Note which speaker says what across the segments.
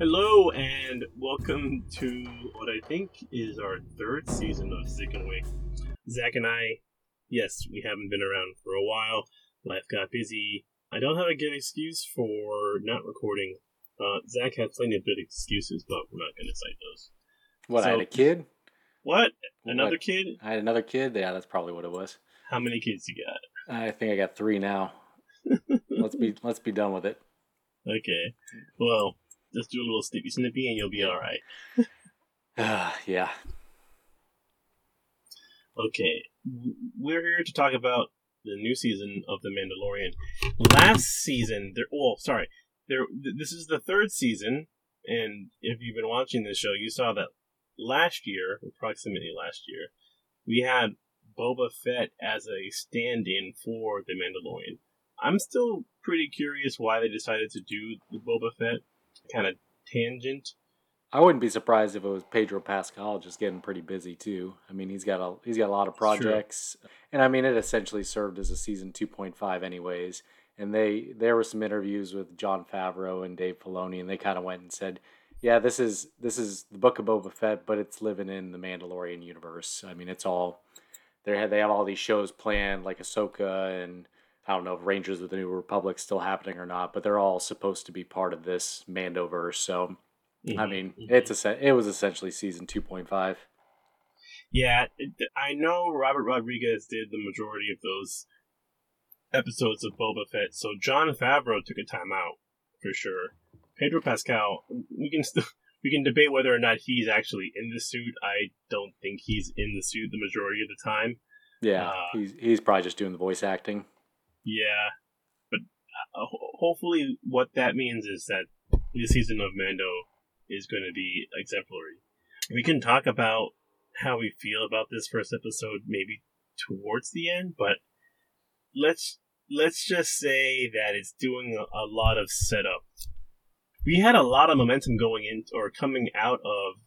Speaker 1: Hello and welcome to what I think is our third season of Sick and Wake. Zach and I, yes, we haven't been around for a while. Life got busy. I don't have a good excuse for not recording. Uh, Zach had plenty of good excuses, but we're not going to cite those.
Speaker 2: What? I had a kid.
Speaker 1: What? Another
Speaker 2: What?
Speaker 1: kid?
Speaker 2: I had another kid. Yeah, that's probably what it was.
Speaker 1: How many kids do you got?
Speaker 2: I think I got three now. let's be let's be done with it.
Speaker 1: Okay. Well, just do a little snippy snippy and you'll be alright.
Speaker 2: Ah, yeah.
Speaker 1: Okay, we're here to talk about the new season of The Mandalorian. Last season, there. Well, sorry, there. th- This is the third season, and if you've been watching this show, you saw that last year, approximately last year, we had Boba Fett as a stand-in for The Mandalorian. I'm still pretty curious why they decided to do the Boba Fett kind of tangent.
Speaker 2: I wouldn't be surprised if it was Pedro Pascal just getting pretty busy too. I mean, he's got a he's got a lot of projects, and I mean, it essentially served as a season two point five, anyways. And they there were some interviews with Jon Favreau and Dave Filoni, and they kind of went and said, "Yeah, this is this is the Book of Boba Fett, but it's living in the Mandalorian universe. I mean, it's all they have they have all these shows planned like Ahsoka and." I don't know if Rangers of the New Republic's still happening or not, but they're all supposed to be part of this Mandoverse. So I
Speaker 1: Mhm,
Speaker 2: mean,
Speaker 1: mhm.
Speaker 2: it's a it was essentially season two point five.
Speaker 1: Yeah, it, I know Robert Rodriguez did the majority of those episodes of Boba Fett, so Jon Favreau took a time out for sure. Pedro Pascal, we can still we can debate whether or not he's actually in the suit. I don't think he's in the suit the majority of the time.
Speaker 2: Yeah,
Speaker 1: Uh,
Speaker 2: he's he's probably just doing the voice acting.
Speaker 1: Yeah, but uh, hopefully, what that means is that this season of Mando is going to be exemplary. We can talk about how we feel about this first episode maybe towards the end, but let's let's just say that it's doing a, a lot of setup. We had a lot of momentum going in or coming out of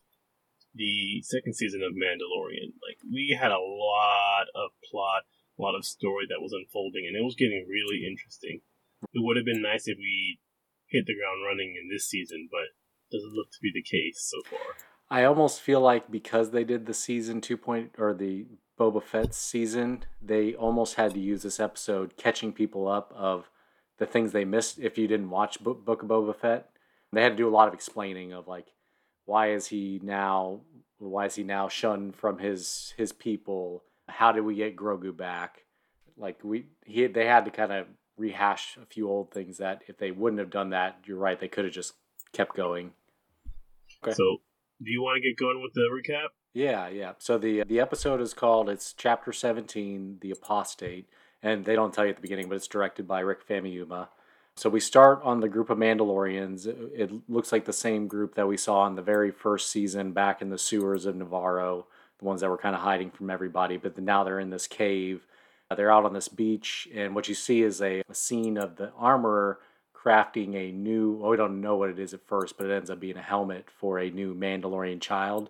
Speaker 1: the second season of Mandalorian. Like we had a lot of plot a lot of story that was unfolding, and it was getting really interesting. It would have been nice if we hit the ground running in this season, but doesn't look to be the case so far.
Speaker 2: I almost feel like because they did the season two point or the Boba Fett season, they almost had to use this episode catching people up of the things they missed if you didn't watch Bo- Book of Boba Fett. They had to do a lot of explaining of like why is he now why is he now shunned from his his people? How did we get Grogu back? Like we he they had to kind of rehash a few old things that if they wouldn't have done that, you're right, they could have just kept going. Okay.
Speaker 1: So, do you want to get going with the recap?
Speaker 2: Yeah, yeah. So the the episode is called it's chapter 17, The Apostate, and they don't tell you at the beginning, but it's directed by Rick Famuyiwa. So we start on the group of Mandalorians. It it looks like the same group that we saw in the very first season back in the sewers of Nevarro, the ones that were kind of hiding from everybody, but now they're in this cave. Uh, They're out on this beach, and what you see is a, a scene of the armorer crafting a new, we don't know what it is at first, but it ends up being a helmet for a new Mandalorian child.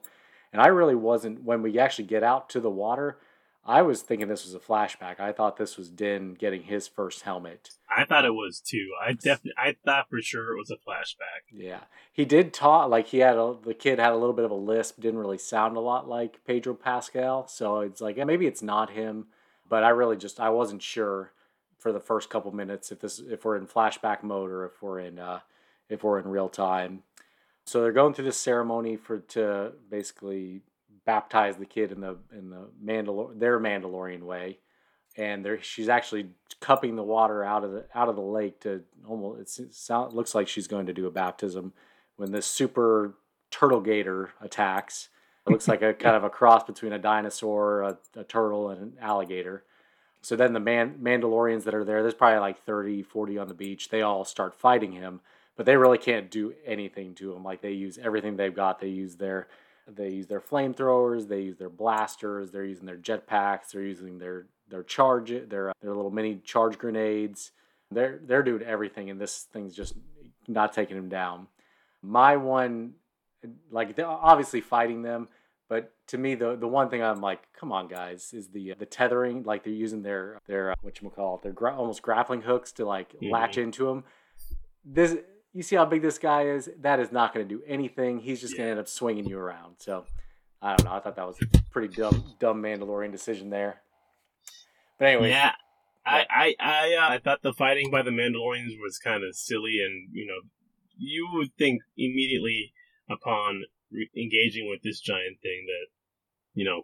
Speaker 2: And I really wasn't, when we actually get out to the water, I was thinking this was a flashback. I thought this was Din getting his first helmet.
Speaker 1: I thought it was too. I definitely, I thought for sure it was a flashback.
Speaker 2: Yeah. He did talk, like he had a, the kid had a little bit of a lisp, didn't really sound a lot like Pedro Pascal. So it's like, maybe it's not him, but I really just, I wasn't sure for the first couple minutes if this, if we're in flashback mode or if we're in, uh, if we're in real time. So they're going through this ceremony for to basically baptize the kid in the in the Mandalor their Mandalorian way, and there she's actually cupping the water out of the out of the lake to almost it sound, looks like she's going to do a baptism when this super turtle gator attacks. It looks like a kind of a cross between a dinosaur, a, a turtle, and an alligator. So then the man, Mandalorians that are there, there's probably like 30, 40 on the beach. They all start fighting him, but they really can't do anything to him. Like they use everything they've got. They use their they use their flamethrowers, they use their blasters, they're using their jetpacks, they're using their their charge their uh, their little mini charge grenades. They're they're doing everything, and this thing's just not taking him down. My one, like obviously fighting them, but to me the the one thing I'm like, come on guys, is the uh, the tethering. Like they're using their their uh, what you call it, their gra- almost grappling hooks to like
Speaker 1: Mhm.
Speaker 2: latch mm-hmm. into him. This you see how big this guy is. That is not going to do anything. He's just going to end up swinging you around. So I don't know. I thought that was a pretty dumb, dumb Mandalorian decision there. But anyway,
Speaker 1: yeah, I I I, uh, I thought the fighting by the Mandalorians was kind of silly, and you know, you would think immediately upon re- engaging with this giant thing that you know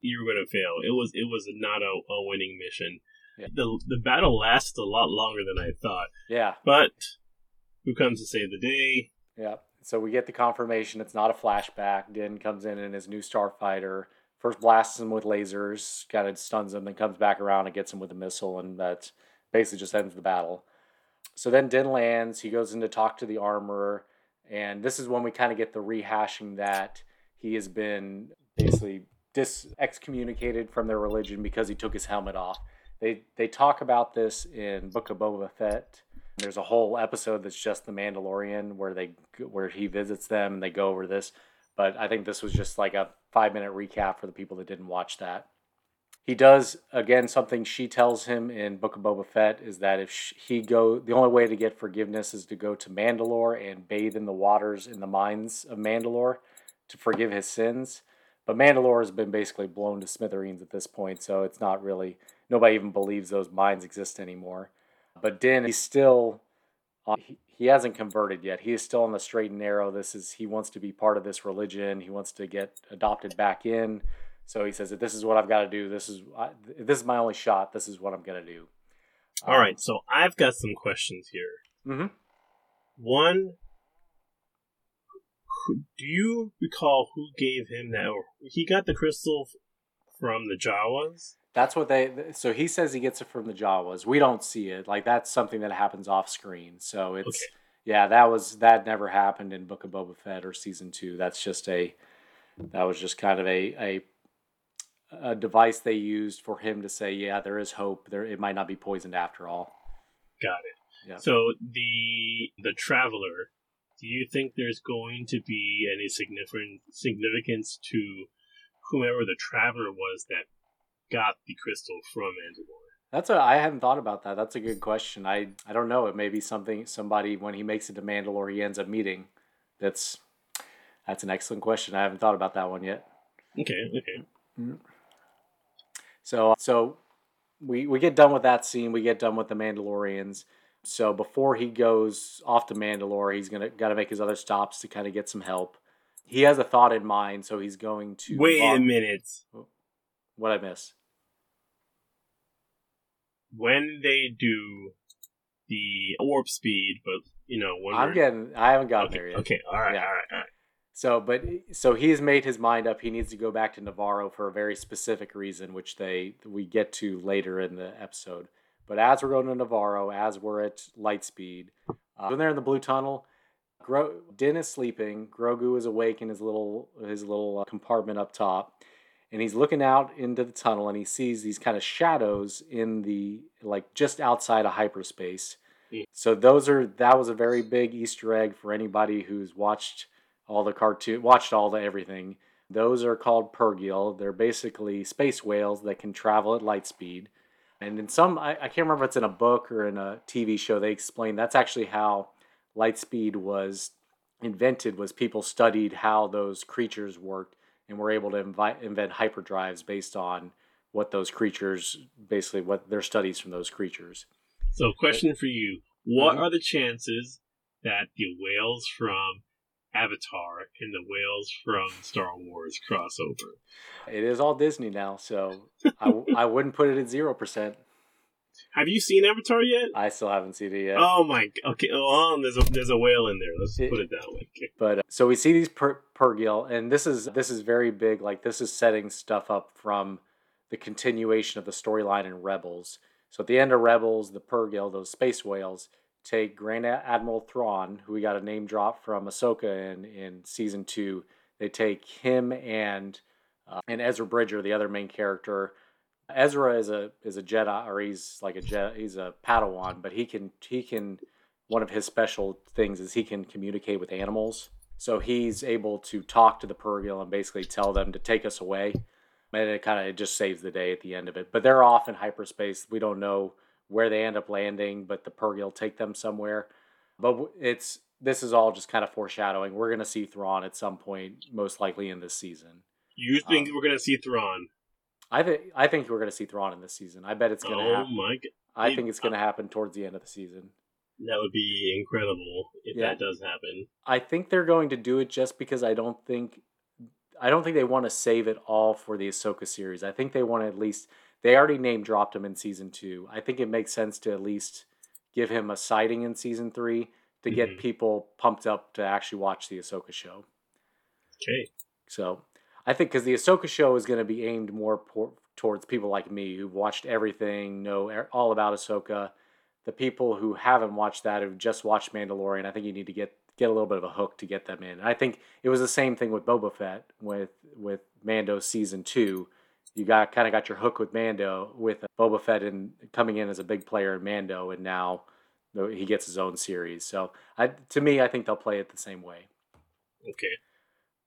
Speaker 1: you were going to fail. It was it was not a, a winning mission.
Speaker 2: Yeah.
Speaker 1: The the battle lasted a lot longer than I thought,
Speaker 2: yeah,
Speaker 1: but who comes to save the day?
Speaker 2: yeah. So we get the confirmation it's not a flashback. Din comes in in his new starfighter. First blasts him with lasers, kind of stuns him, then comes back around and gets him with a missile, and that basically just ends the battle. So then Din lands. He goes in to talk to the armorer, and this is when we kind of get the rehashing that he has been basically dis excommunicated from their religion because he took his helmet off. They they talk about this in Book of Boba Fett. There's a whole episode that's just the Mandalorian where they where he visits them and they go over this. But I think this was just like a five minute recap for the people that didn't watch that. He does again something she tells him in Book of Boba Fett is that if he go, the only way to get forgiveness is to go to Mandalore and bathe in the waters in the mines of Mandalore to forgive his sins. But Mandalore has been basically blown to smithereens at this point, so it's not really nobody even believes those mines exist anymore. But Din, he's still on, he, he hasn't converted yet. He is still on the straight and narrow. This is he wants to be part of this religion. He wants to get adopted back in. So he says that this is what I've got to do. This is I, this is my only shot. This is what I'm gonna do.
Speaker 1: All right, so I've got some questions here.
Speaker 2: hmm
Speaker 1: One, do you recall who gave him that? Or he got the crystal from the Jawas.
Speaker 2: That's what they. So he says he gets it from the Jawas. We don't see it. Like that's something that happens off screen. So it's
Speaker 1: Okay.
Speaker 2: yeah. That was that never happened in Book of Boba Fett or season two. That's just a. That was just kind of a a a device they used for him to say, yeah, there is hope. There, it might not be poisoned after all.
Speaker 1: Got it.
Speaker 2: Yeah.
Speaker 1: So the the traveler. Do you think there's going to be any significant significance to whomever the traveler was that got the crystal from Mandalore?
Speaker 2: That's a. I hadn't thought about that. That's a good question. I I don't know. It may be something somebody when he makes it to Mandalore, he ends up meeting. That's that's an excellent question. I haven't thought about that one yet.
Speaker 1: Okay, okay. Mm-hmm.
Speaker 2: So so we we get done with that scene. We get done with the Mandalorians. So before he goes off to Mandalore, he's gonna got to make his other stops to kind of get some help. He has a thought in mind, so he's going to.
Speaker 1: Wait a minute.
Speaker 2: What I miss?
Speaker 1: When they do the warp speed, but you know when
Speaker 2: I'm getting. I haven't gotten
Speaker 1: okay,
Speaker 2: there yet.
Speaker 1: okay, all right,
Speaker 2: Yeah.
Speaker 1: all right, all right.
Speaker 2: So, but so he's made his mind up. He needs to go back to Nevarro for a very specific reason, which they we get to later in the episode. But as we're going to Nevarro, as we're at Lightspeed, uh, when they're in the blue tunnel, Gro- Din is sleeping. Grogu is awake in his little his little uh, compartment up top, and he's looking out into the tunnel, and he sees these kind of shadows in the like just outside of hyperspace. So those are that was a very big Easter egg for anybody who's watched all the cartoon, watched all the everything. Those are called Purrgil. They're basically space whales that can travel at light speed. And in some, I, I can't remember if it's in a book or in a TV show, they explain that's actually how light speed was invented. Was people studied how those creatures worked and we're able to invite, invent hyperdrives based on what those creatures, basically what their studies from those creatures.
Speaker 1: So, question for you: What
Speaker 2: Mhm.
Speaker 1: are the chances that the whales from Avatar and the whales from Star Wars crossover?
Speaker 2: It is all Disney now, so I, I wouldn't put it at zero percent.
Speaker 1: Have you seen Avatar yet?
Speaker 2: I still haven't seen it yet.
Speaker 1: Oh my! Okay, oh, there's a there's a whale in there. Let's
Speaker 2: It-
Speaker 1: put it that way. Okay.
Speaker 2: But uh, so we see these per- Purrgil, and this is this is very big. Like this is setting stuff up from the continuation of the storyline in Rebels. So at the end of Rebels, the Purrgil, those space whales, take Grand Admiral Thrawn, who we got a name drop from Ahsoka in in season two. They take him and uh, and Ezra Bridger, the other main character. Ezra is a is a Jedi, or he's like a Jedi, he's a Padawan, but he can he can one of his special things is he can communicate with animals. So he's able to talk to the Purrgil and basically tell them to take us away. And it kind of it just saves the day at the end of it. But they're off in hyperspace. We don't know where they end up landing, but the Purrgil take them somewhere. But it's this is all just kind of foreshadowing. We're going to see Thrawn at some point, most likely in this season.
Speaker 1: You think um, we're going to see Thrawn?
Speaker 2: I think I think we're going to see Thrawn in this season. I bet it's going to
Speaker 1: oh
Speaker 2: happen.
Speaker 1: my god!
Speaker 2: I think it's going to happen towards the end of the season.
Speaker 1: That would be incredible if yeah. that does happen.
Speaker 2: I think they're going to do it just because I don't think I don't think they want to save it all for the Ahsoka series. I think they want to at least they already name dropped him in season two. I think it makes sense to at least give him a sighting in season three to get mm-hmm. people pumped up to actually watch the Ahsoka show.
Speaker 1: Okay.
Speaker 2: So I think because the Ahsoka show is going to be aimed more por- towards people like me who've watched everything, know all about Ahsoka. The people who haven't watched that, who've just watched Mandalorian, I think you need to get get a little bit of a hook to get them in. And I think it was the same thing with Boba Fett with with Mando season two. You got kind of got your hook with Mando with uh, Boba Fett and coming in as a big player in Mando, and now he gets his own series. So I, to me, I think they'll play it the same way.
Speaker 1: Okay.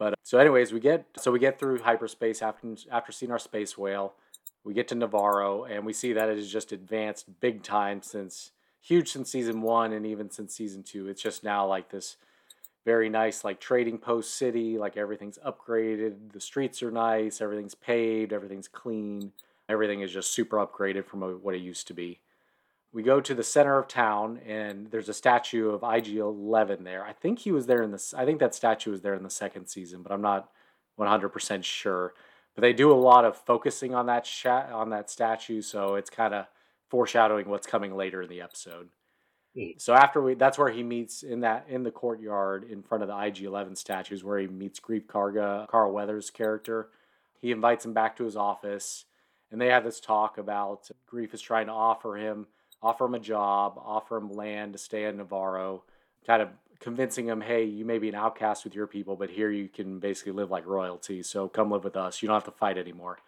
Speaker 2: But uh, so, anyways, we get so we get through hyperspace after after seeing our space whale. We get to Nevarro, and we see that it has just advanced big time since huge since season one and even since season two. It's just now like this very nice like trading post city. Like everything's upgraded, the streets are nice, everything's paved, everything's clean, everything is just super upgraded from what it used to be. We go to the center of town, and there's a statue of IG Eleven there. I think he was there in the. I think that statue was there in the second season, but I'm not 100% sure. But they do a lot of focusing on that sh- on that statue, so it's kind of foreshadowing what's coming later in the episode. Mm. So after we, that's where he meets in that in the courtyard in front of the IG Eleven statues, where he meets Greef Karga, Carl Weathers' character. He invites him back to his office, and they have this talk about Greef is trying to offer him offer him a job, offer him land to stay in Nevarro, kind of convincing him, hey, you may be an outcast with your people, but here you can basically live like royalty. So come live with us. You don't have to fight anymore.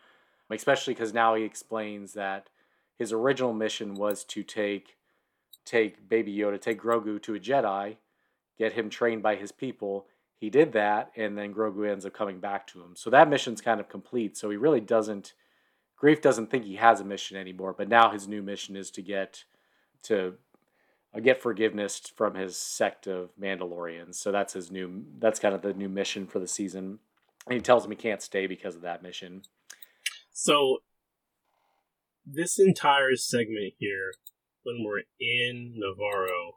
Speaker 2: Especially because now he explains that his original mission was to take take Baby Yoda, take Grogu to a Jedi, get him trained by his people. He did that, and then Grogu ends up coming back to him. So that mission's kind of complete. So he really doesn't. Greef doesn't think he has a mission anymore, but now his new mission is to get to uh, get forgiveness from his sect of Mandalorians. So that's his new. That's kind of the new mission for the season. And he tells him he can't stay because of that mission.
Speaker 1: So this entire segment here, when we're in Nevarro,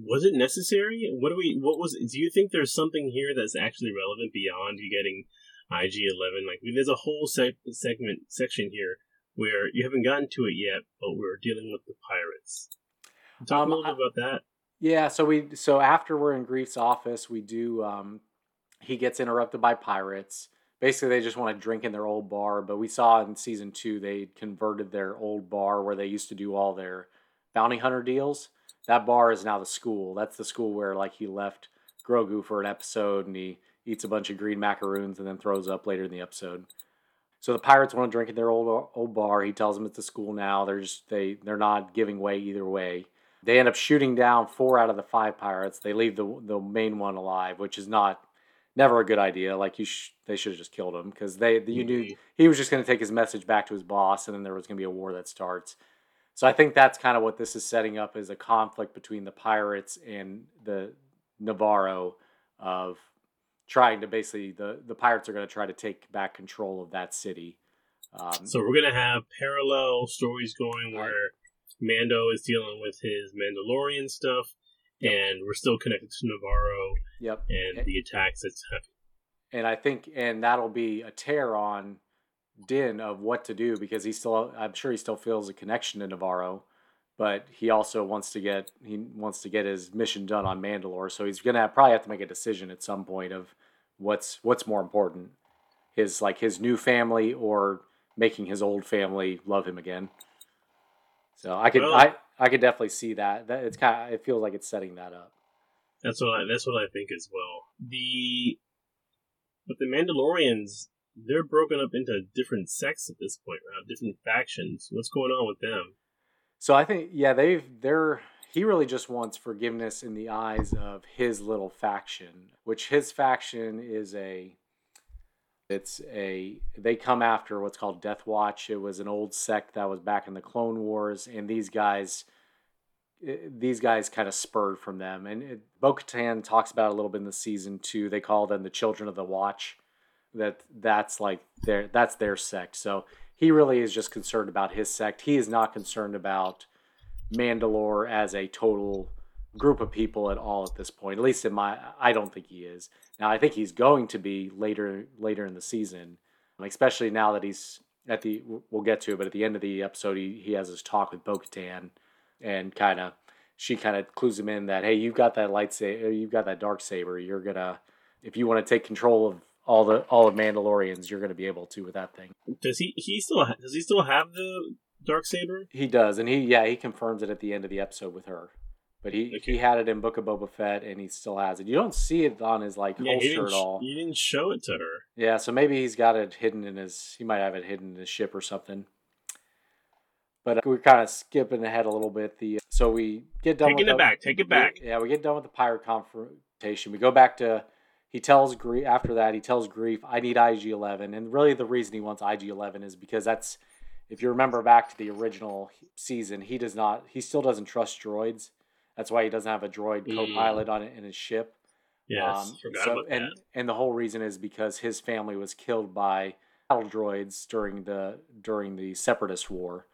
Speaker 1: was it necessary? What do we? What was? Do you think there's something here that's actually relevant beyond you getting IG Eleven? Like, there's a whole se- segment section here where you haven't gotten to it yet, but we're dealing with the pirates. Talk um, a little bit about that.
Speaker 2: Yeah, so we so after we're in Greef's office, we do. Um, he gets interrupted by pirates basically they just want to drink in their old bar. But we saw in season two they converted their old bar where they used to do all their bounty hunter deals. That bar is now the school. That's the school where like he left Grogu for an episode and he eats a bunch of green macaroons and then throws up later in the episode. So the pirates want to drink in their old old bar. He tells them it's the school now. They're just they they're not giving way either way. They end up shooting down four out of the five pirates. They leave the the main one alive, which is not never a good idea. Like you, sh- they should have just killed him because they you knew he was just going to take his message back to his boss, and then there was going to be a war that starts. So I think that's kind of what this is setting up as a conflict between the pirates and the Nevarro of trying to basically the the pirates are going to try to take back control of that city.
Speaker 1: Um, so we're going to have parallel stories going where Mando is dealing with his Mandalorian stuff, Yep. and we're still connected to Nevarro.
Speaker 2: Yep.
Speaker 1: And the attacks that's happening.
Speaker 2: And I think, and that'll be a tear on Din of what to do because he still, I'm sure he still feels a connection to Nevarro, but he also wants to get he wants to get his mission done on Mandalore. So he's gonna probably have to make a decision at some point of what's what's more important, his like his new family or making his old family love him again. So I could well, I I could definitely see that. That it's kind of it feels like it's setting that up.
Speaker 1: That's what I, that's what I think as well. The but the Mandalorians they're broken up into different sects at this point, right? Different factions. What's going on with them?
Speaker 2: So I think yeah, they've they're he really just wants forgiveness in the eyes of his little faction, which his faction is a it's a they come after what's called Death Watch. It was an old sect that was back in the Clone Wars, and these guys eh, these guys kind of spurred from them. And Bo Katan talks about a little bit in the season two. They call them the Children of the Watch. That that's like their that's their sect. So he really is just concerned about his sect. He is not concerned about Mandalore as a total group of people at all at this point. At least in my, I don't think he is. Now I think he's going to be later later in the season, especially now that he's at the. We'll get to it, but at the end of the episode, he he has his talk with Bo-Katan, and kind of she kind of clues him in that hey, you've got that lightsaber, you've got that dark saber. You're gonna if you want to take control of all the all of Mandalorians, you're going to be able to with that thing.
Speaker 1: Does he he still ha- does he still have the dark saber?
Speaker 2: He does, and he yeah he confirms it at the end of the episode with her. But he, okay. he had it in Book of Boba Fett, and he still has it. You don't see it on his like yeah, holster at all.
Speaker 1: You didn't show it to her.
Speaker 2: Yeah, so maybe he's got it hidden in his. He might have it hidden in his ship or something. But we're kind of skipping ahead a little bit. The so we get done.
Speaker 1: Taking
Speaker 2: with
Speaker 1: it the, back. Take it back.
Speaker 2: We, yeah, we get done with the pirate confrontation. We go back to. He tells Greef after that. He tells Greef "I need IG Eleven," and really the reason he wants IG Eleven is because that's, if you remember back to the original season, he does not. He still doesn't trust droids that's why he doesn't have a droid mm. co-pilot on it in his ship.
Speaker 1: Yes, um, so,
Speaker 2: and,
Speaker 1: that.
Speaker 2: And the whole reason is because his family was killed by battle droids during the during the Separatist War,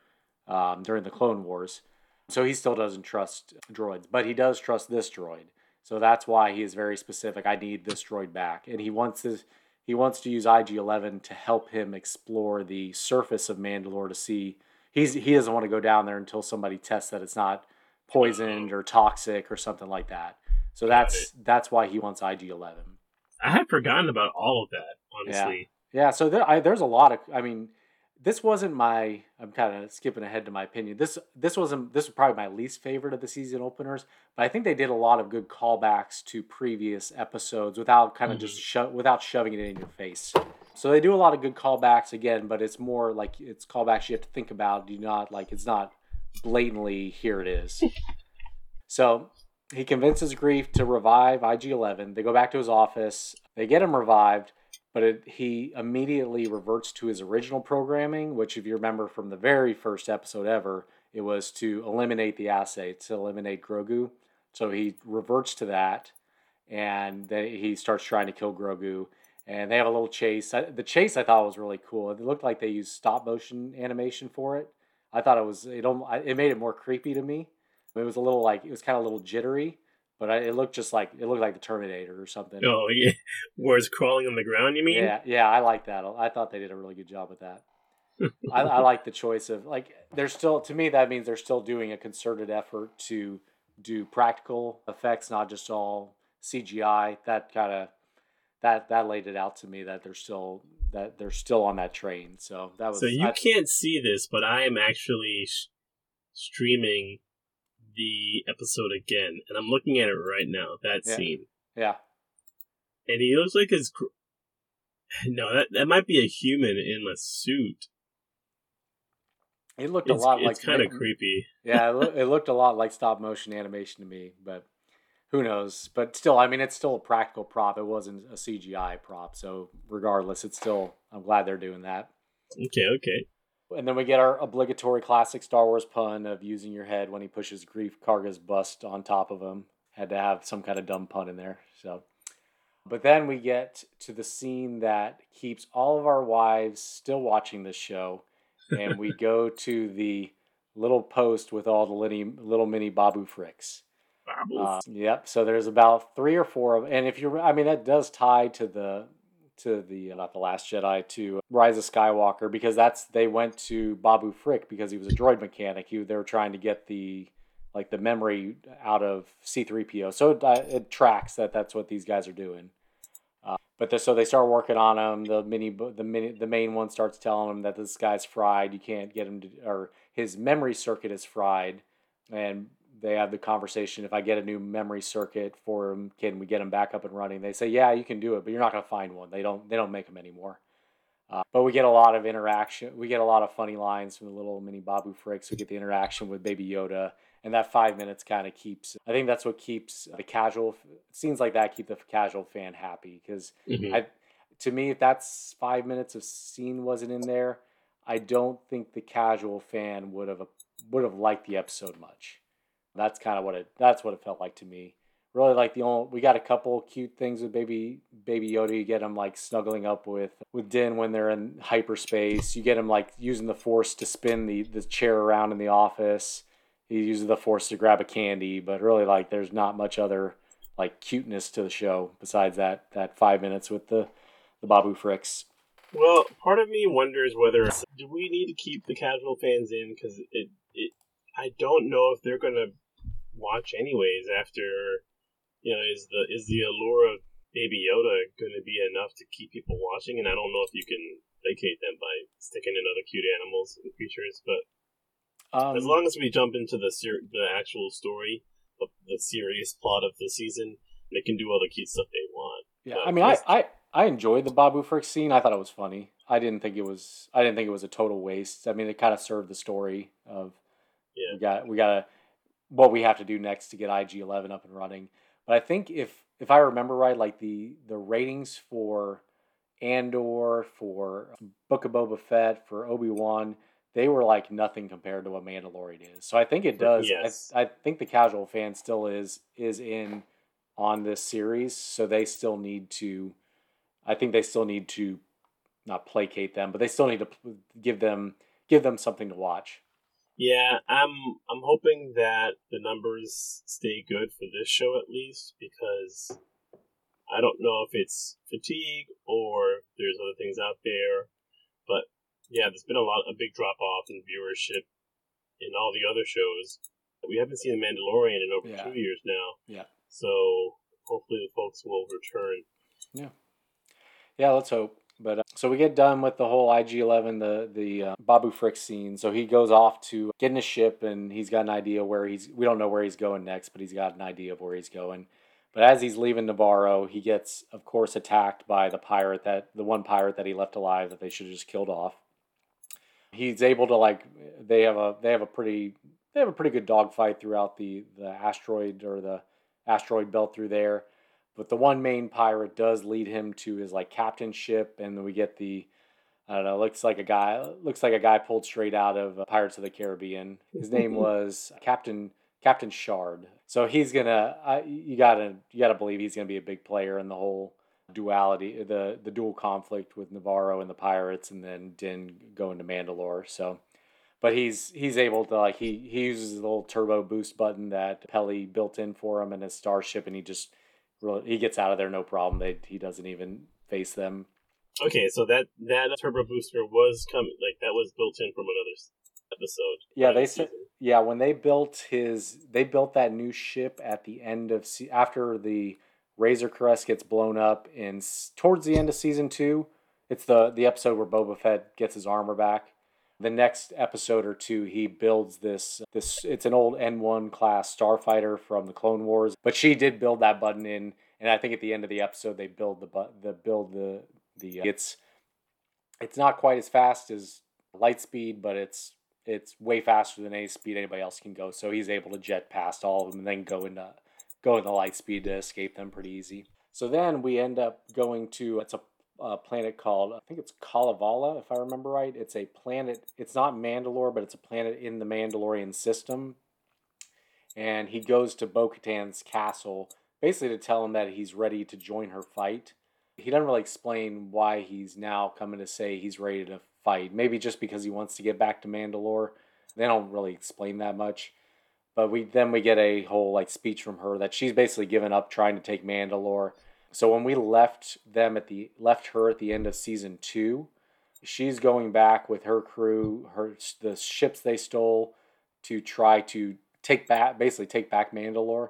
Speaker 2: um, during the Clone Wars. So he still doesn't trust droids, but he does trust this droid. So that's why he is very specific. I need this droid back, and he wants this. He wants to use IG Eleven to help him explore the surface of Mandalore to see. He's he doesn't want to go down there until somebody tests that it's not poisoned or toxic or something like that. So that's that's why he wants IG Eleven.
Speaker 1: I had forgotten about all of that, honestly.
Speaker 2: Yeah, yeah so there, I, there's a lot of. I mean, this wasn't my. I'm kind of skipping ahead to my opinion. This this wasn't. This was probably my least favorite of the season openers. But I think they did a lot of good callbacks to previous episodes without kind of mm-hmm. just sho- without shoving it in your face. So they do a lot of good callbacks again, but it's more like it's callbacks you have to think about. Do not like it's not blatantly here it is. so he convinces Greef to revive IG 11. They go back to his office. They get him revived, but it, he immediately reverts to his original programming, which, if you remember from the very first episode ever, it was to eliminate the assay, to eliminate Grogu. So he reverts to that, and then he starts trying to kill Grogu. And they have a little chase. The chase I thought was really cool. It looked like they used stop motion animation for it. I thought it was it it made it more creepy to me. It was a little like it was kind of a little jittery, but I, it looked just like it looked like the Terminator or something.
Speaker 1: Oh yeah, where it's crawling on the ground. You mean?
Speaker 2: Yeah, yeah. I like that. I thought they did a really good job with that. I, I like the choice of like they're still to me that means they're still doing a concerted effort to do practical effects, not just all CGI. That kind of that that laid it out to me that they're still that they're still on that train. So that was.
Speaker 1: So you I, can't see this, but I am actually sh- streaming the episode again, and I'm looking at it right now. That
Speaker 2: yeah.
Speaker 1: scene.
Speaker 2: Yeah.
Speaker 1: And he looks like his. No, that that might be a human in a suit.
Speaker 2: It looked it's, a lot
Speaker 1: it's
Speaker 2: like
Speaker 1: kind of creepy.
Speaker 2: yeah, it, lo- it looked a lot like stop motion animation to me, but who knows? But still, I mean, it's still a practical prop. It wasn't a CGI prop. So regardless, it's still. I'm glad they're doing that.
Speaker 1: Okay. Okay.
Speaker 2: And then we get our obligatory classic Star Wars pun of using your head when he pushes Greef Karga's bust on top of him. Had to have some kind of dumb pun in there. So, but then we get to the scene that keeps all of our wives still watching this show, and we go to the little post with all the little, little mini Babu Fricks. Uh, yep. So there's about three or four of, and if you're, I mean, that does tie to the to the not the Last Jedi to Rise of Skywalker because that's they went to Babu Frick because he was a droid mechanic. He they were trying to get the like the memory out of C3PO. So it, uh, it tracks that that's what these guys are doing. Uh, but the, so they start working on him. The mini, the mini, the main one starts telling him that this guy's fried. You can't get him to, or his memory circuit is fried, and they have the conversation if I get a new memory circuit for them, can we get them back up and running? They say, yeah, you can do it, but you're not going to find one. They don't they don't make them anymore. Uh, but we get a lot of interaction. We get a lot of funny lines from the little mini Babu Fricks. We get the interaction with Baby Yoda, and that five minutes kind of keeps. I think that's what keeps the casual scenes like that keep the casual fan happy because mm-hmm. I, to me, if that's five minutes of scene wasn't in there, I don't think the casual fan would have would have liked the episode much. That's kind of what it that's what it felt like to me. Really like the only we got a couple cute things with baby baby Yoda. You get him like snuggling up with with Din when they're in hyperspace. You get him like using the force to spin the the chair around in the office. He uses the force to grab a candy, but really like there's not much other like cuteness to the show besides that that five minutes with the the Babu Fricks.
Speaker 1: Well, part of me wonders whether do we need to keep the casual fans in because it, it I don't know if they're gonna watch anyways after you know is the is the allure of Baby Yoda going to be enough to keep people watching? And I don't know if you can placate them by sticking in other cute animals and creatures, but um, as long as we jump into the ser- the actual story of the serious plot of the season, they can do all the cute stuff they want.
Speaker 2: Yeah, but I mean, I, I I enjoyed the Babu Frick scene. I thought it was funny. I didn't think it was. I didn't think it was a total waste. I mean, it kind of served the story of yeah. we got we got to what we have to do next to get IG Eleven up and running. But I think if if I remember right, like the the ratings for Andor, for um, Book of Boba Fett, for Obi Wan, they were like nothing compared to what Mandalorian is. So I think it does. Yes. I, I think the casual fan still is is in on this series, so they still need to I think they still need to not placate them, but they still need to give them give them something to watch.
Speaker 1: Yeah, I'm I'm hoping that the numbers stay good for this show at least because I don't know if it's fatigue or there's other things out there, but yeah, there's been a lot a big drop off in viewership in all the other shows. We haven't seen The Mandalorian in over yeah. two years now.
Speaker 2: Yeah.
Speaker 1: So hopefully the folks will return.
Speaker 2: Yeah. Yeah, let's hope. But uh, so we get done with the whole IG Eleven, the the uh, Babu Frick scene. So he goes off to get in a ship, and he's got an idea where he's. We don't know where he's going next, but he's got an idea of where he's going. But as he's leaving Nevarro, he gets, of course, attacked by the pirate that the one pirate that he left alive that they should have just killed off. He's able to like they have a they have a pretty they have a pretty good dogfight throughout the the asteroid or the asteroid belt through there. But the one main pirate does lead him to his like captain ship, and we get the I don't know. Looks like a guy. Looks like a guy pulled straight out of uh, Pirates of the Caribbean. His name was Captain Captain Shard. So he's gonna. Uh, you gotta you gotta believe he's gonna be a big player in the whole duality, the the dual conflict with Nevarro and the pirates, and then Din going to Mandalore. So, but he's he's able to like he he uses the little turbo boost button that Peli built in for him in his starship, and he just he gets out of there no problem. They he doesn't even face them.
Speaker 1: Okay, so that that turbo booster was coming like that was built in from another episode.
Speaker 2: Yeah, they said yeah when they built his they built that new ship at the end of after the Razor Crest gets blown up in towards the end of season two. It's the the episode where Boba Fett gets his armor back the next episode or two he builds this this it's an old N1 class starfighter from the Clone Wars but she did build that button in and I think at the end of the episode they build the but the build the the uh, it's it's not quite as fast as light speed but it's it's way faster than any speed anybody else can go so he's able to jet past all of them and then go into go into light speed to escape them pretty easy. So then we end up going to it's a a planet called I think it's Kalevala, if I remember right. It's a planet. It's not Mandalore, but it's a planet in the Mandalorian system. And he goes to Bo-Katan's castle basically to tell him that he's ready to join her fight. He doesn't really explain why he's now coming to say he's ready to fight. Maybe just because he wants to get back to Mandalore. They don't really explain that much. But we then we get a whole like speech from her that she's basically given up trying to take Mandalore so when we left them at the left her at the end of season two, she's going back with her crew, her the ships they stole, to try to take back basically take back Mandalore,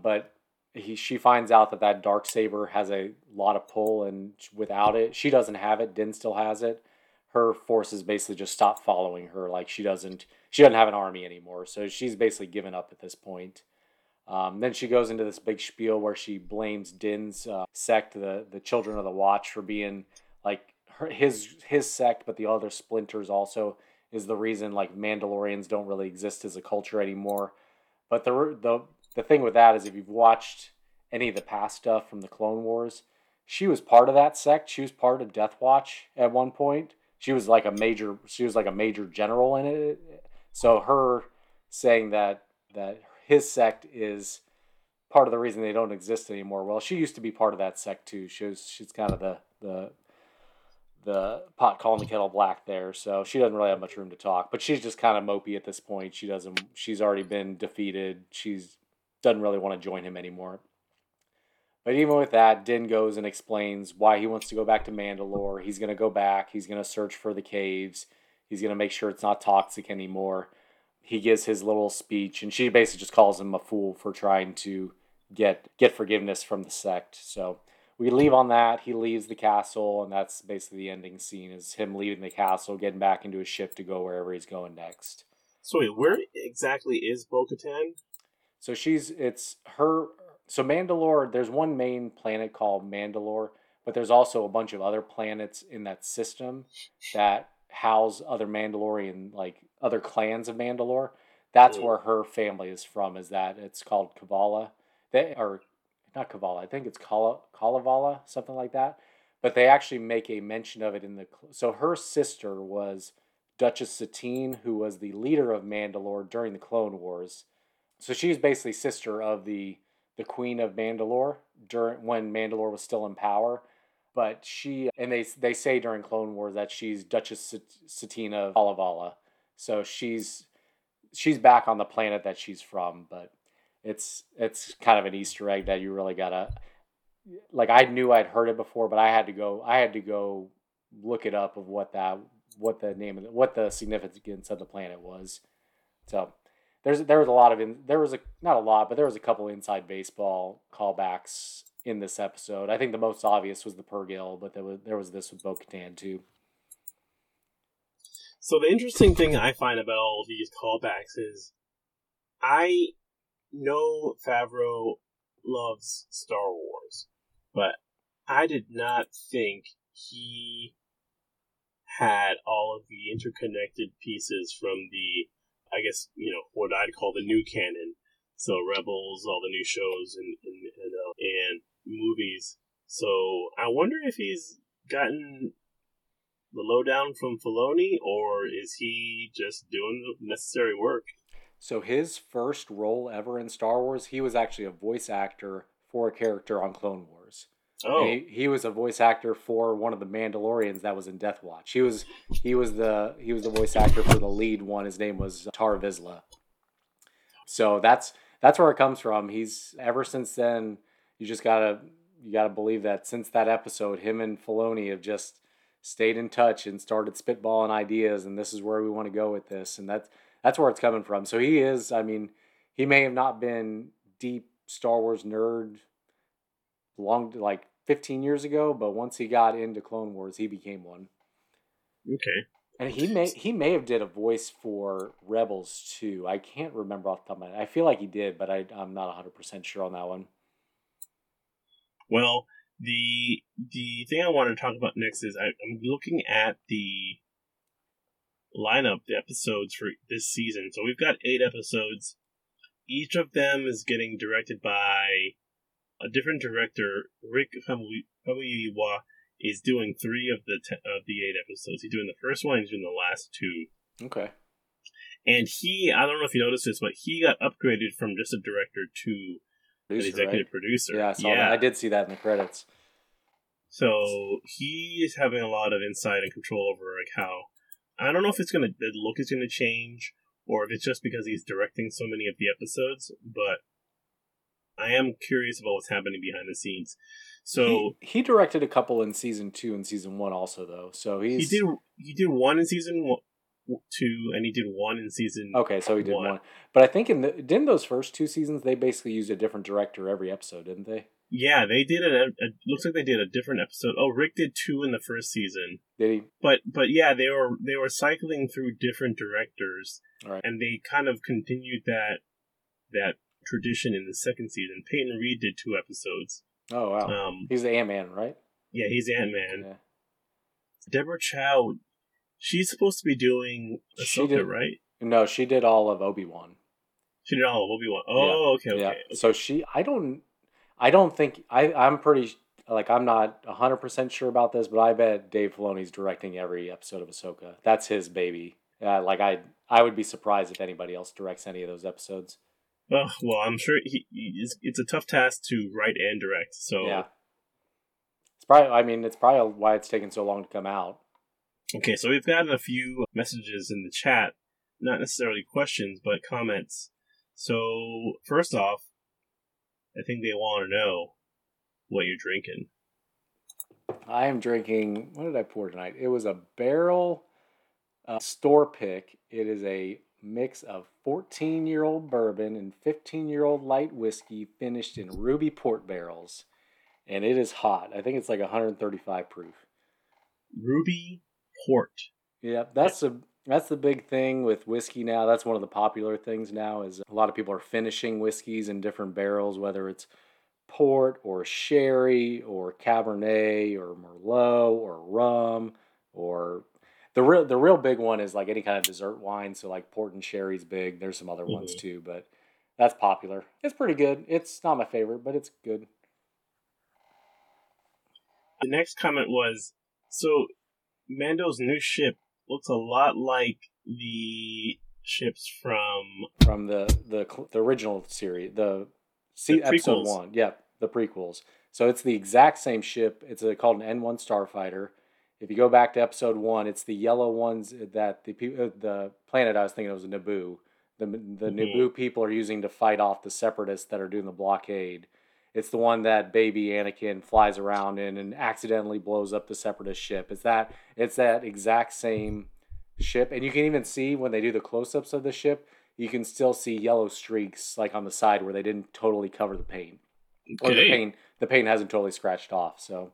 Speaker 2: but he she finds out that that dark saber has a lot of pull, and without it, she doesn't have it. Din still has it. Her forces basically just stop following her. Like she doesn't she doesn't have an army anymore, so she's basically given up at this point. Um, then she goes into this big spiel where she blames Din's uh, sect, the the Children of the Watch, for being like her, his his sect, but the other splinters also is the reason like Mandalorians don't really exist as a culture anymore. But the the the thing with that is if you've watched any of the past stuff from the Clone Wars, she was part of that sect. She was part of Death Watch at one point. She was like a major. She was like a major general in it. So her saying that that his sect is part of the reason they don't exist anymore. Well, she used to be part of that sect too. She was, she's kind of the the the pot calling the kettle black there, so she doesn't really have much room to talk. But she's just kind of mopey at this point. She doesn't. She's already been defeated. She's doesn't really want to join him anymore. But even with that, Din goes and explains why he wants to go back to Mandalore. He's going to go back. He's going to search for the caves. He's going to make sure it's not toxic anymore. He gives his little speech, and she basically just calls him a fool for trying to get get forgiveness from the sect. So we leave on that. He leaves the castle, and that's basically the ending scene: is him leaving the castle, getting back into his ship to go wherever he's going next.
Speaker 1: So wait, where exactly is Bo-Katan?
Speaker 2: So she's it's her so Mandalore, there's one main planet called Mandalore, but there's also a bunch of other planets in that system that house other Mandalorian like other clans of Mandalore. That's mm. where her family is from. Is that it's called Kavala? They are not Kavala. I think it's Kala Kalevala, something like that. But they actually make a mention of it in the. So her sister was Duchess Satine, who was the leader of Mandalore during the Clone Wars. So she she's basically sister of the the Queen of Mandalore during when Mandalore was still in power. But she and they they say during Clone Wars that she's Duchess Satine of Kalevala, so she's she's back on the planet that she's from. But it's it's kind of an Easter egg that you really gotta like. I knew I'd heard it before, but I had to go. I had to go look it up of what that what the name of the, what the significance of the planet was. So there's there was a lot of in, there was a not a lot, but there was a couple inside baseball callbacks in this episode. I think the most obvious was the Purrgil, but there was there was this with Bo too.
Speaker 1: So the interesting thing I find about all these callbacks is I know Favreau loves Star Wars, but I did not think he had all of the interconnected pieces from the I guess you know what I'd call the new canon. So Rebels, all the new shows and and and, uh, and movies. So I wonder if he's gotten the lowdown from Filoni, or is he just doing the necessary work?
Speaker 2: So his first role ever in Star Wars, he was actually a voice actor for a character on Clone Wars. Oh, he, he, was a voice actor for one of the Mandalorians that was in Death Watch. He was he was the he was the voice actor for the lead one. His name was Tarre Vizsla. So that's that's where it comes from. He's ever since then. You just gotta you gotta believe that since that episode, him and Filoni have just stayed in touch and started spitballing ideas. And this is where we want to go with this. And that's that's where it's coming from. So he is. I mean, he may have not been deep Star Wars nerd long like 15 years ago, but once he got into Clone Wars, he became one.
Speaker 1: Okay.
Speaker 2: And he may he may have did a voice for Rebels too. I can't remember off the top of my head. I feel like he did, but I I'm not 100% sure on that one.
Speaker 1: Well, the the thing I want to talk about next is I, I'm looking at the lineup, the episodes for this season. So we've got eight episodes. Each of them is getting directed by a different director, Rick Famuyiwa, is doing three of the te- of the eight episodes. He's doing the first one. He's doing the last two.
Speaker 2: Okay.
Speaker 1: And he, I don't know if you noticed this, but he got upgraded from just a director to producer, executive right? producer.
Speaker 2: Yeah, I saw yeah. that. I did see that in the credits.
Speaker 1: So he is having a lot of insight and control over like how I don't know if it's gonna the look is gonna change or if it's just because he's directing so many of the episodes, but I am curious about what's happening behind the scenes. So
Speaker 2: he, he directed a couple in season two and season one also though. So he's
Speaker 1: he did he did one in season one, two and he did one in season.
Speaker 2: Okay, so he did one. one. But I think in the didn't those first two seasons they basically used a different director every episode, didn't they?
Speaker 1: Yeah, they did it. It looks like they did a different episode. Oh, Rick did two in the first season.
Speaker 2: Did he?
Speaker 1: But but yeah, they were they were cycling through different directors,
Speaker 2: right.
Speaker 1: and they kind of continued that that tradition in the second season. Peyton Reed did two episodes.
Speaker 2: Oh wow! Um, he's the Ant Man, right?
Speaker 1: Yeah, he's Ant Man. Yeah. Deborah Chow, she's supposed to be doing Ahsoka, did, right?
Speaker 2: No, she did all of Obi Wan.
Speaker 1: She did all of Obi Wan. Oh, yeah. okay, okay,
Speaker 2: yeah. So she, I don't, I don't think I. I'm pretty like I'm not hundred percent sure about this, but I bet Dave Filoni's directing every episode of Ahsoka. That's his baby. Uh, like I, I would be surprised if anybody else directs any of those episodes.
Speaker 1: Oh well, I'm sure he, he it's, it's a tough task to write and direct. So
Speaker 2: Yeah. It's probably. I mean, it's probably why it's taken so long to come out.
Speaker 1: Okay, so we've gotten a few messages in the chat, not necessarily questions, but comments. So, first off, I think they want to know what you're drinking.
Speaker 2: I am drinking. What did I pour tonight? It was a barrel uh, store pick. It is a mix of 14 year old bourbon and 15 year old light whiskey finished in ruby port barrels. And it is hot. I think it's like 135 proof.
Speaker 1: Ruby Port.
Speaker 2: Yeah, that's a that's the big thing with whiskey now. That's one of the popular things now is a lot of people are finishing whiskeys in different barrels, whether it's port or sherry or cabernet or merlot or rum or the real the real big one is like any kind of dessert wine. So like port and sherry's big. There's some other ones
Speaker 1: Mhm.
Speaker 2: too, but that's popular. It's pretty good. It's not my favorite, but it's good.
Speaker 1: The next comment was so Mando's new ship looks a lot like the ships from
Speaker 2: from the the the original series, the, see
Speaker 1: The
Speaker 2: episode one. Yep, the prequels. So it's the exact same ship. It's a, called an N one Starfighter. If you go back to episode one, it's the yellow ones that the uh, the planet I was thinking it was Naboo. The the
Speaker 1: Mhm.
Speaker 2: Naboo people are using to fight off the separatists that are doing the blockade. It's the one that baby Anakin flies around in and accidentally blows up the separatist ship. It's that it's that exact same ship, and you can even see when they do the close-ups of the ship, you can still see yellow streaks like on the side where they didn't totally cover the paint, or the paint the paint hasn't totally scratched off. So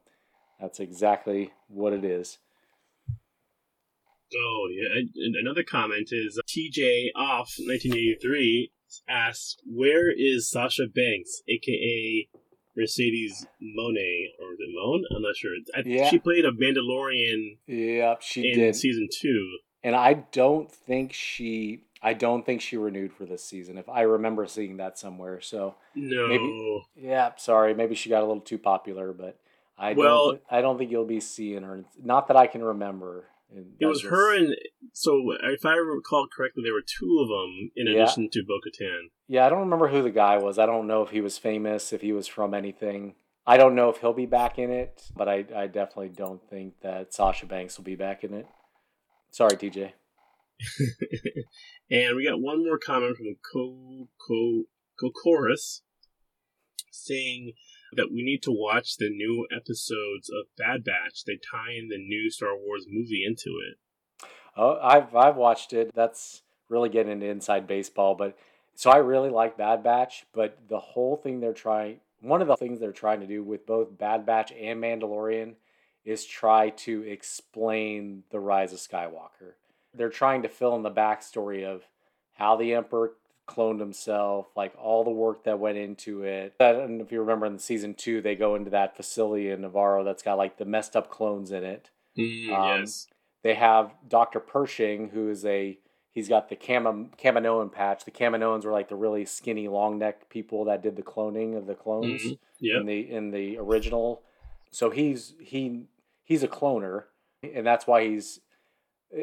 Speaker 2: that's exactly what it is.
Speaker 1: Oh yeah. Another comment is uh, TJ off 1983 asks, "Where is Sasha Banks, aka Mercedes Moné, or Moan? I'm not sure. I,
Speaker 2: Yeah.
Speaker 1: She played a Mandalorian
Speaker 2: Yep, she
Speaker 1: in
Speaker 2: did,
Speaker 1: season two.
Speaker 2: and I don't think she. I don't think she renewed for this season. If I remember seeing that somewhere, so
Speaker 1: No,
Speaker 2: Maybe- yeah, sorry, maybe she got a little too popular, but I
Speaker 1: Well-
Speaker 2: don't. I don't think you'll be seeing her. Not that I can remember. In-
Speaker 1: it was
Speaker 2: as
Speaker 1: her and so if I recall correctly, there were two of them in
Speaker 2: Yeah.
Speaker 1: addition to Bo-Katan.
Speaker 2: Yeah, I don't remember who the guy was. I don't know if he was famous, if he was from anything. I don't know if he'll be back in it, but I, I definitely don't think that Sasha Banks will be back in it. Sorry, TJ.
Speaker 1: and we got one more comment from Co Co saying that we need to watch the new episodes of Bad Batch. They tie in the new Star Wars movie into it.
Speaker 2: Oh, I've I've watched it. That's really getting into inside baseball, but so I really like Bad Batch, but the whole thing they're trying one of the things they're trying to do with both Bad Batch and Mandalorian is try to explain the rise of Skywalker. They're trying to fill in the backstory of how the Emperor cloned himself, like all the work that went into it. And if you remember in season two, they go into that facility in Nevarro that's got like the messed up clones in it.
Speaker 1: Mm,
Speaker 2: Um,
Speaker 1: yes.
Speaker 2: They have Dr. Pershing, who is a he's got the Cam- patch. The Kaminoans were like the really skinny, long neck people that did the cloning of the clones
Speaker 1: Mhm. Yep.
Speaker 2: in the in the original. So he's he he's a cloner, and that's why he's.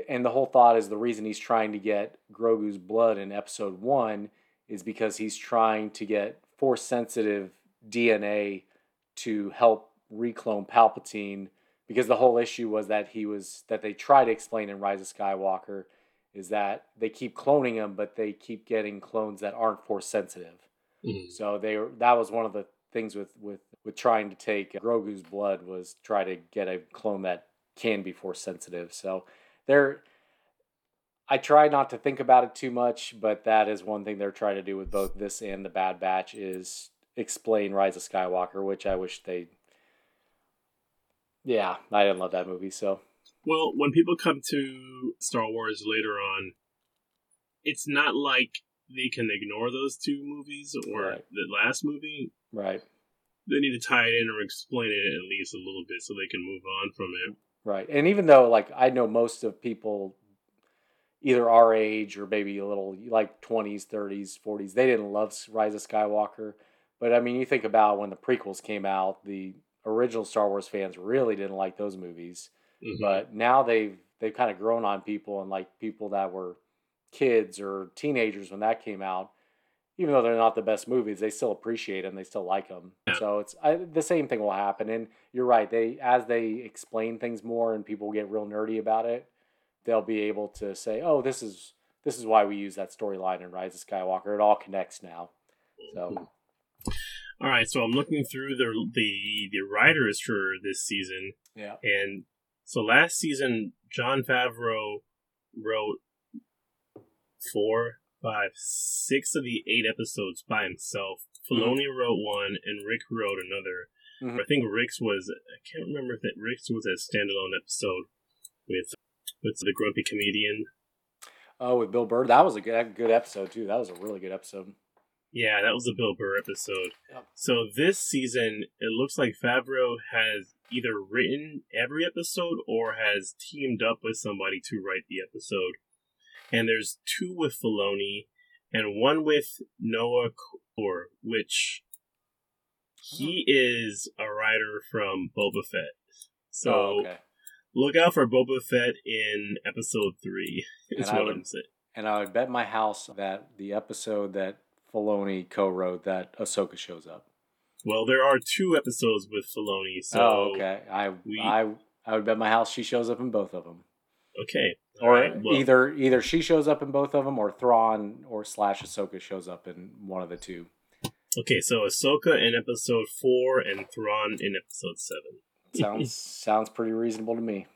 Speaker 2: And the whole thought is the reason he's trying to get Grogu's blood in Episode One is because he's trying to get force sensitive DNA to help reclone Palpatine. Because the whole issue was that he was that they try to explain in Rise of Skywalker is that they keep cloning him, but they keep getting clones that aren't force sensitive.
Speaker 1: Mhm.
Speaker 2: So they that was one of the things with with with trying to take Grogu's blood was try to get a clone that can be force sensitive. So they're I try not to think about it too much, but that is one thing they're trying to do with both this and the Bad Batch is explain Rise of Skywalker, which I wish they Yeah, I didn't love that movie, so
Speaker 1: Well, when people come to Star Wars later on, it's not like they can ignore those two movies or
Speaker 2: Right.
Speaker 1: the last movie.
Speaker 2: right.
Speaker 1: They need to tie it in or explain it at least a little bit so they can move on from it.
Speaker 2: Right. And even though like I know most of people either our age or maybe a little like 20s, 30s, 40s, they didn't love Rise of Skywalker. But I mean, you think about when the prequels came out, the original Star Wars fans really didn't like those movies.
Speaker 1: Mhm.
Speaker 2: But now they've they've kind of grown on people and like people that were kids or teenagers when that came out. Even though they're not the best movies, they still appreciate them. They still like them.
Speaker 1: Yeah.
Speaker 2: So it's I, the same thing will happen. And you're right. They as they explain things more and people get real nerdy about it, they'll be able to say, "Oh, this is this is why we use that storyline in Rise of Skywalker. It all connects now." So hmm.
Speaker 1: All right, so I'm looking through the the the writers for this season,
Speaker 2: yeah,
Speaker 1: and so last season Jon Favreau wrote four, five, six of the eight episodes by himself. Filoni wrote one, and Rick wrote another.
Speaker 2: Mhm.
Speaker 1: I think Rick's was I can't remember if that Rick's was a standalone episode with with the grumpy comedian.
Speaker 2: oh, with Bill Burr, that was a good good episode too. That was a really good episode.
Speaker 1: Yeah, that was a Bill Burr episode.
Speaker 2: Yep.
Speaker 1: So this season, it looks like Favreau has either written every episode or has teamed up with somebody to write the episode. And there's two with Filoni and one with Noah Kloor, which he oh. is a writer from Boba Fett. So
Speaker 2: oh, okay.
Speaker 1: look out for Boba Fett in episode three. Is
Speaker 2: And
Speaker 1: what
Speaker 2: would-
Speaker 1: I'm saying.
Speaker 2: And I would bet my house that the episode that Filoni co-wrote that Ahsoka shows up.
Speaker 1: Well, there are two episodes with Filoni, so
Speaker 2: oh, okay. I
Speaker 1: we-
Speaker 2: I I would bet my house she shows up in both of them,
Speaker 1: okay. All
Speaker 2: or
Speaker 1: well-
Speaker 2: either either she shows up in both of them, or Thrawn or slash Ahsoka shows up in one of the two.
Speaker 1: Okay, so Ahsoka in episode four and Thrawn in episode seven.
Speaker 2: Sounds sounds pretty reasonable to me.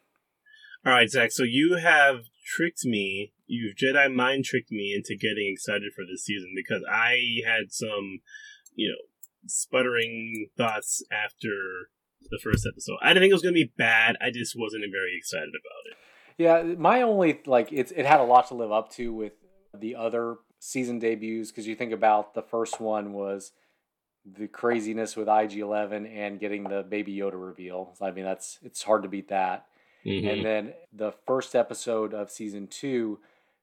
Speaker 1: All right, Zach. So you have tricked me. You've Jedi mind tricked me into getting excited for this season because I had some, you know, sputtering thoughts after the first episode. I didn't think it was going to be bad. I just wasn't very excited about it.
Speaker 2: Yeah, my only like it's it had a lot to live up to with the other season debuts because you think about the first one was the craziness with IG11 and getting the Baby Yoda reveal. So, I mean, that's it's hard to beat that. And then the first episode of season two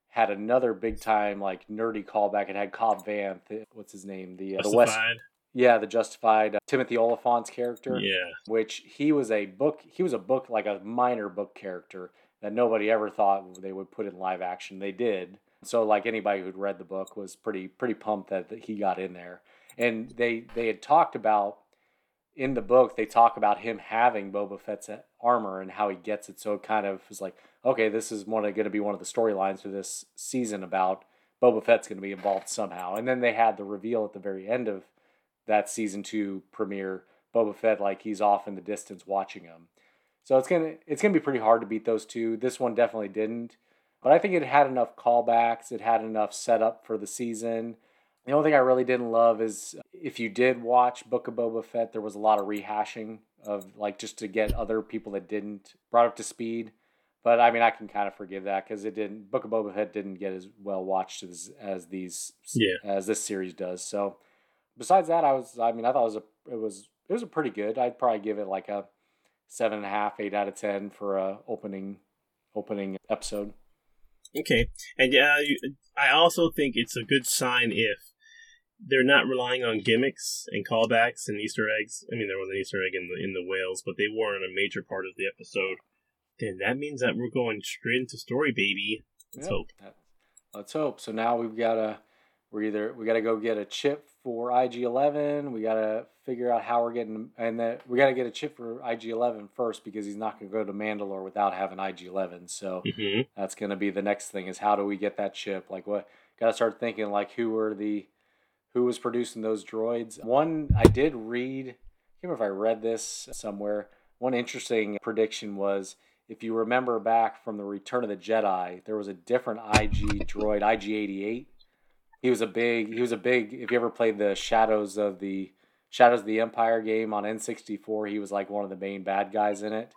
Speaker 2: had another big time like nerdy callback. It had Cobb Vanth, what's his name, the uh, the West, yeah, the Justified uh, Timothy Olyphant's character
Speaker 1: Yeah.
Speaker 2: which he was a book he was a book like a minor book character that nobody ever thought they would put in live action. They did. So like anybody who'd read the book was pretty pretty pumped that, he got in there. And they they had talked about in the book they talk about him having Boba Fett's uh, armor and how he gets it. So it kind of is like okay this is one going to be one of the storylines for this season about Boba Fett's going to be involved somehow. And then they had the reveal at the very end of that season 2 premiere Boba Fett like he's off in the distance watching him. So it's gonna it's gonna be pretty hard to beat those two. This one definitely didn't, but I think it had enough callbacks. It had enough setup for the season. The only thing I really didn't love is uh, if you did watch Book of Boba Fett, there was a lot of rehashing of like just to get other people that didn't brought up to speed. But I mean, I can kind of forgive that because it didn't. Book of Boba Fett didn't get as well watched as as these
Speaker 1: Yeah.
Speaker 2: as this series does. So besides that, I was I mean I thought it was a it was it was a pretty good. I'd probably give it like a seven and a half, eight out of ten for a opening opening episode.
Speaker 1: Okay, and yeah, I also think it's a good sign if they're not relying on gimmicks and callbacks and Easter eggs. I mean, there was an Easter egg in the in the whales, but they weren't a major part of the episode. Then that means that we're going straight into story, baby. Let's
Speaker 2: Yeah.
Speaker 1: hope.
Speaker 2: Let's hope. So now we've got to we're either we got to go get a chip for IG11. We got to figure out how we're getting and then we got to get a chip for IG11 first because he's not going to go to Mandalore without having IG11. So
Speaker 1: hmm
Speaker 2: that's going to be the next thing is how do we get that chip? Like what? Got to start thinking like who were the who was producing those droids? One I did read. I can't remember if I read this somewhere. One interesting prediction was if you remember back from the Return of the Jedi, there was a different IG droid, IG88. He was a big. He was a big. If you ever played the Shadows of the Shadows of the Empire game on N64, he was like one of the main bad guys in it.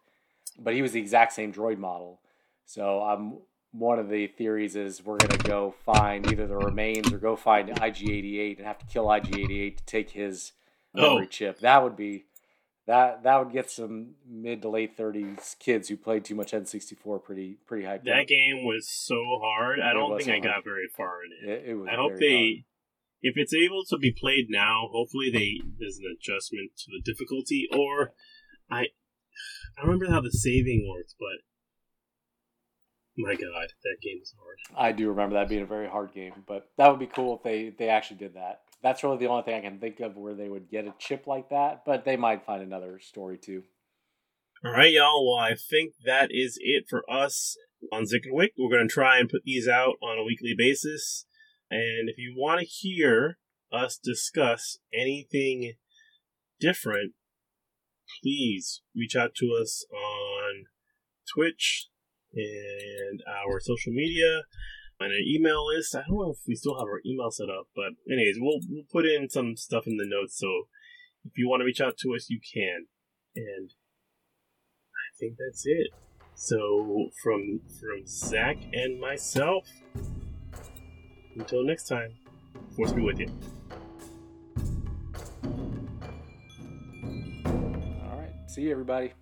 Speaker 2: But he was the exact same droid model. So um, one of the theories is we're gonna go find either the remains or go find IG88 and have to kill IG88 to take his memory
Speaker 1: Oh.
Speaker 2: chip. That would be that that would get some mid to late 30s kids who played too much N64 pretty pretty hyped.
Speaker 1: That game was so hard. I
Speaker 2: It
Speaker 1: don't think I got very far in it.
Speaker 2: It, it was
Speaker 1: I hope they, if it's able to be played now, hopefully they there's an adjustment to the difficulty. Or I, I remember how the saving works, but My God, that game is hard.
Speaker 2: I do remember that being a very hard game, but that would be cool if they they actually did that. That's really the only thing I can think of where they would get a chip like that, but they might find another story too.
Speaker 1: All right, y'all. Well, I think that is it for us on Zickenwick. We're going to try and put these out on a weekly basis. And if you want to hear us discuss anything different, please reach out to us on Twitch and our social media and an email list. I don't know if we still have our email set up, but anyways, we'll we'll put in some stuff in the notes. So if you want to reach out to us, you can. And I think that's it. So from from Zach and myself, until next time, force be with you.
Speaker 2: All right, see you everybody.